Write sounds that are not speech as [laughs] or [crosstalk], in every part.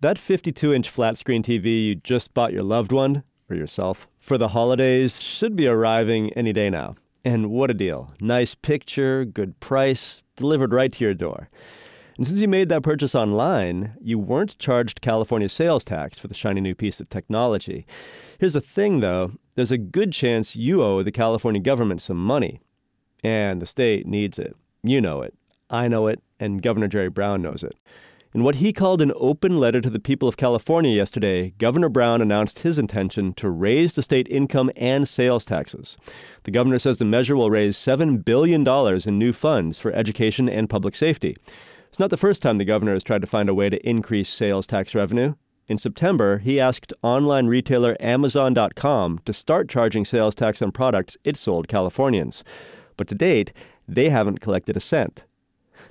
That 52 inch flat screen TV you just bought your loved one or yourself for the holidays should be arriving any day now. And what a deal! Nice picture, good price, delivered right to your door. And since you made that purchase online, you weren't charged California sales tax for the shiny new piece of technology. Here's the thing though there's a good chance you owe the California government some money. And the state needs it. You know it. I know it. And Governor Jerry Brown knows it. In what he called an open letter to the people of California yesterday, Governor Brown announced his intention to raise the state income and sales taxes. The governor says the measure will raise $7 billion in new funds for education and public safety. It's not the first time the governor has tried to find a way to increase sales tax revenue. In September, he asked online retailer Amazon.com to start charging sales tax on products it sold Californians. But to date, they haven't collected a cent.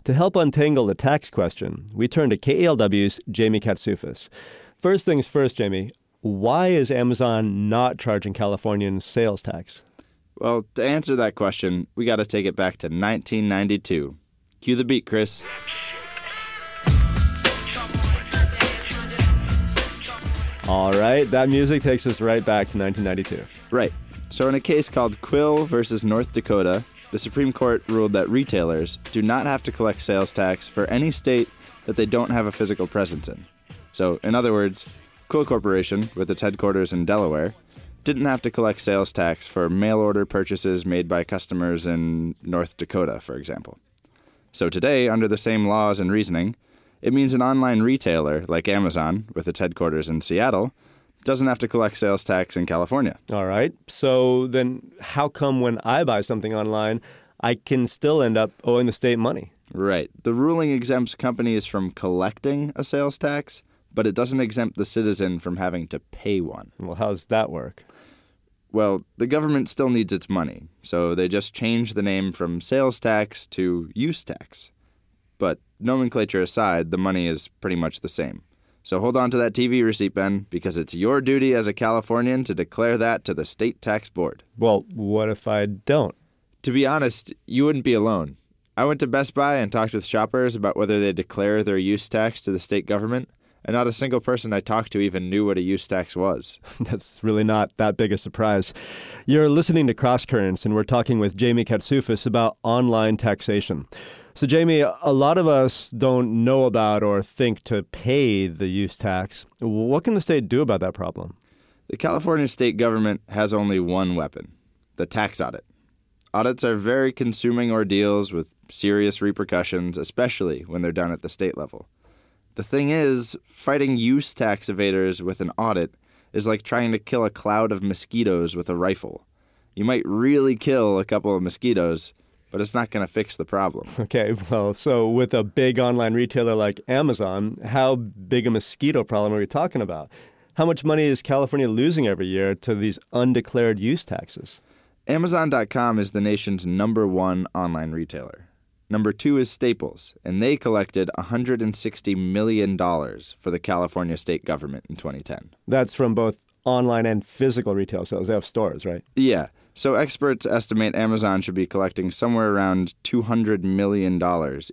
To help untangle the tax question, we turn to KALW's Jamie Katsouphis. First things first, Jamie, why is Amazon not charging Californians sales tax? Well, to answer that question, we got to take it back to 1992. Cue the beat, Chris. All right, that music takes us right back to 1992. Right. So, in a case called Quill versus North Dakota, the Supreme Court ruled that retailers do not have to collect sales tax for any state that they don't have a physical presence in. So, in other words, Quill Corporation, with its headquarters in Delaware, didn't have to collect sales tax for mail order purchases made by customers in North Dakota, for example. So, today, under the same laws and reasoning, it means an online retailer like Amazon, with its headquarters in Seattle, doesn't have to collect sales tax in California. All right. So then, how come when I buy something online, I can still end up owing the state money? Right. The ruling exempts companies from collecting a sales tax, but it doesn't exempt the citizen from having to pay one. Well, how's that work? Well, the government still needs its money, so they just changed the name from sales tax to use tax. But nomenclature aside, the money is pretty much the same. So hold on to that TV receipt, Ben, because it's your duty as a Californian to declare that to the state tax board. Well, what if I don't? To be honest, you wouldn't be alone. I went to Best Buy and talked with shoppers about whether they declare their use tax to the state government, and not a single person I talked to even knew what a use tax was. [laughs] That's really not that big a surprise. You're listening to Cross Currents, and we're talking with Jamie Katsouphis about online taxation. So, Jamie, a lot of us don't know about or think to pay the use tax. What can the state do about that problem? The California state government has only one weapon the tax audit. Audits are very consuming ordeals with serious repercussions, especially when they're done at the state level. The thing is, fighting use tax evaders with an audit is like trying to kill a cloud of mosquitoes with a rifle. You might really kill a couple of mosquitoes, but it's not going to fix the problem. [laughs] Okay, well, so with a big online retailer like Amazon, how big a mosquito problem are we talking about? How much money is California losing every year to these undeclared use taxes? Amazon.com is the nation's number one online retailer. Number two is Staples, and they collected $160 million for the California state government in 2010. That's from both online and physical retail sales. They have stores, right? Yeah. So experts estimate Amazon should be collecting somewhere around $200 million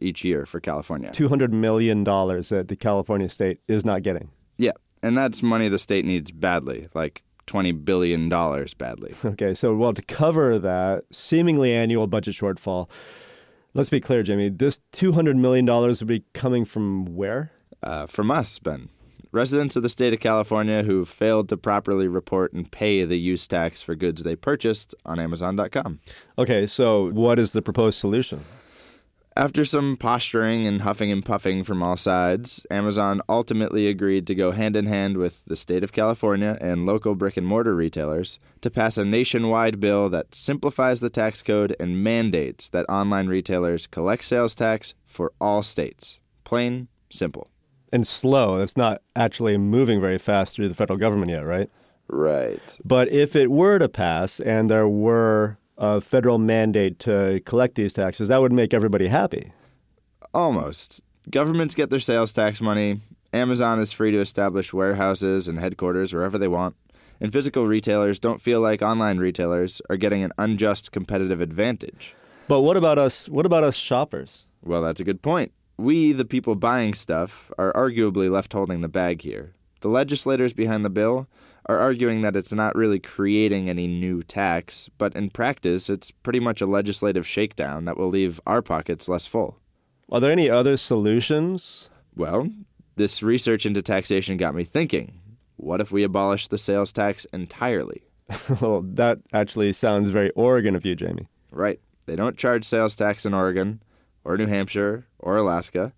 each year for California. $200 million that the California state is not getting. Yeah. And that's money the state needs badly, like $20 billion badly. [laughs] Okay. So, well, to cover that seemingly annual budget shortfall, let's be clear, Jimmy, this $200 million would be coming from where? Uh, from us, Ben residents of the state of California who failed to properly report and pay the use tax for goods they purchased on Amazon.com. Okay, so what is the proposed solution? After some posturing and huffing and puffing from all sides, Amazon ultimately agreed to go hand in hand with the state of California and local brick and mortar retailers to pass a nationwide bill that simplifies the tax code and mandates that online retailers collect sales tax for all states. Plain, simple and slow. It's not actually moving very fast through the federal government yet, right? Right. But if it were to pass and there were a federal mandate to collect these taxes, that would make everybody happy. Almost. Governments get their sales tax money. Amazon is free to establish warehouses and headquarters wherever they want. And physical retailers don't feel like online retailers are getting an unjust competitive advantage. But what about us what about us shoppers? Well, that's a good point we, the people buying stuff, are arguably left holding the bag here. The legislators behind the bill are arguing that it's not really creating any new tax, but in practice, it's pretty much a legislative shakedown that will leave our pockets less full. Are there any other solutions? Well, this research into taxation got me thinking. What if we abolish the sales tax entirely? [laughs] well, that actually sounds very Oregon of you, Jamie. Right. They don't charge sales tax in Oregon, or New Hampshire, or Alaska.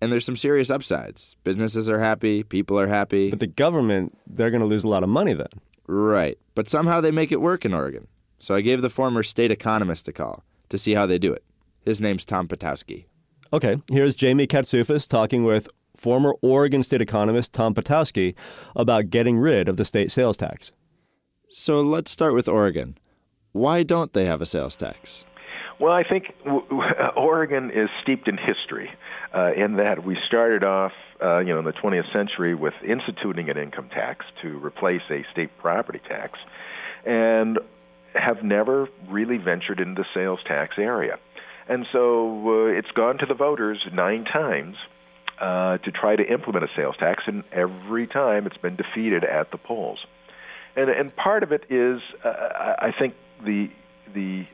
And there's some serious upsides. Businesses are happy, people are happy. But the government, they're going to lose a lot of money then. Right. But somehow they make it work in Oregon. So I gave the former state economist a call to see how they do it. His name's Tom Potiowsky. Okay, here's Jamie Katsouphis talking with former Oregon state economist Tom Potiowsky about getting rid of the state sales tax. So let's start with Oregon. Why don't they have a sales tax? Well, I think [laughs] Oregon is steeped in history uh, in that we started off, uh, you know, in the 20th century with instituting an income tax to replace a state property tax, and have never really ventured into the sales tax area. And so uh, it's gone to the voters nine times uh, to try to implement a sales tax, and every time it's been defeated at the polls. And, and part of it is, uh, I think, the the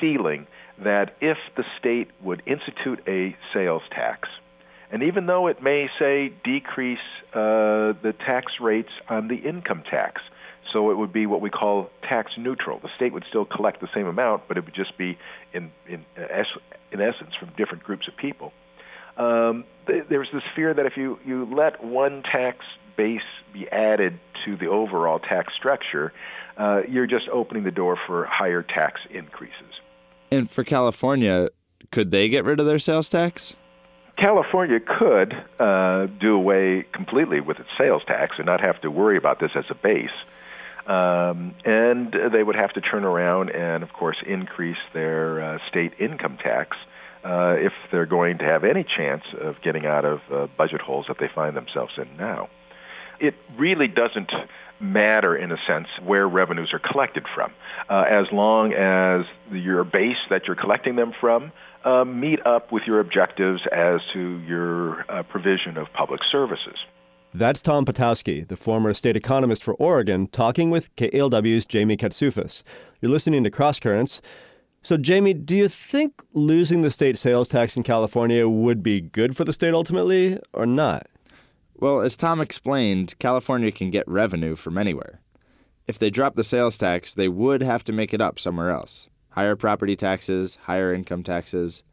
feeling that if the state would institute a sales tax, and even though it may say decrease uh, the tax rates on the income tax, so it would be what we call tax neutral. The state would still collect the same amount, but it would just be in in, in essence from different groups of people. Um, th- there's this fear that if you, you let one tax base be added to the overall tax structure, uh, you're just opening the door for higher tax increases. And for California, could they get rid of their sales tax? California could uh, do away completely with its sales tax and not have to worry about this as a base. Um, and they would have to turn around and, of course, increase their uh, state income tax uh, if they're going to have any chance of getting out of uh, budget holes that they find themselves in now. It really doesn't matter, in a sense, where revenues are collected from, uh, as long as your base that you're collecting them from uh, meet up with your objectives as to your uh, provision of public services. That's Tom Potiowsky, the former state economist for Oregon, talking with KALW's Jamie Katsouphis. You're listening to Cross Currents. So, Jamie, do you think losing the state sales tax in California would be good for the state ultimately or not? Well, as Tom explained, California can get revenue from anywhere. If they drop the sales tax, they would have to make it up somewhere else higher property taxes, higher income taxes.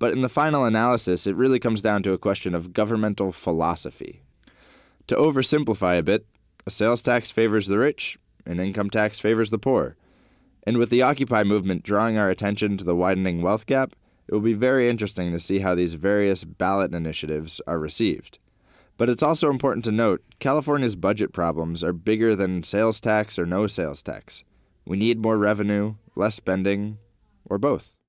But in the final analysis, it really comes down to a question of governmental philosophy. To oversimplify a bit, a sales tax favors the rich, an income tax favors the poor. And with the Occupy movement drawing our attention to the widening wealth gap, it will be very interesting to see how these various ballot initiatives are received. But it's also important to note California's budget problems are bigger than sales tax or no sales tax. We need more revenue, less spending, or both.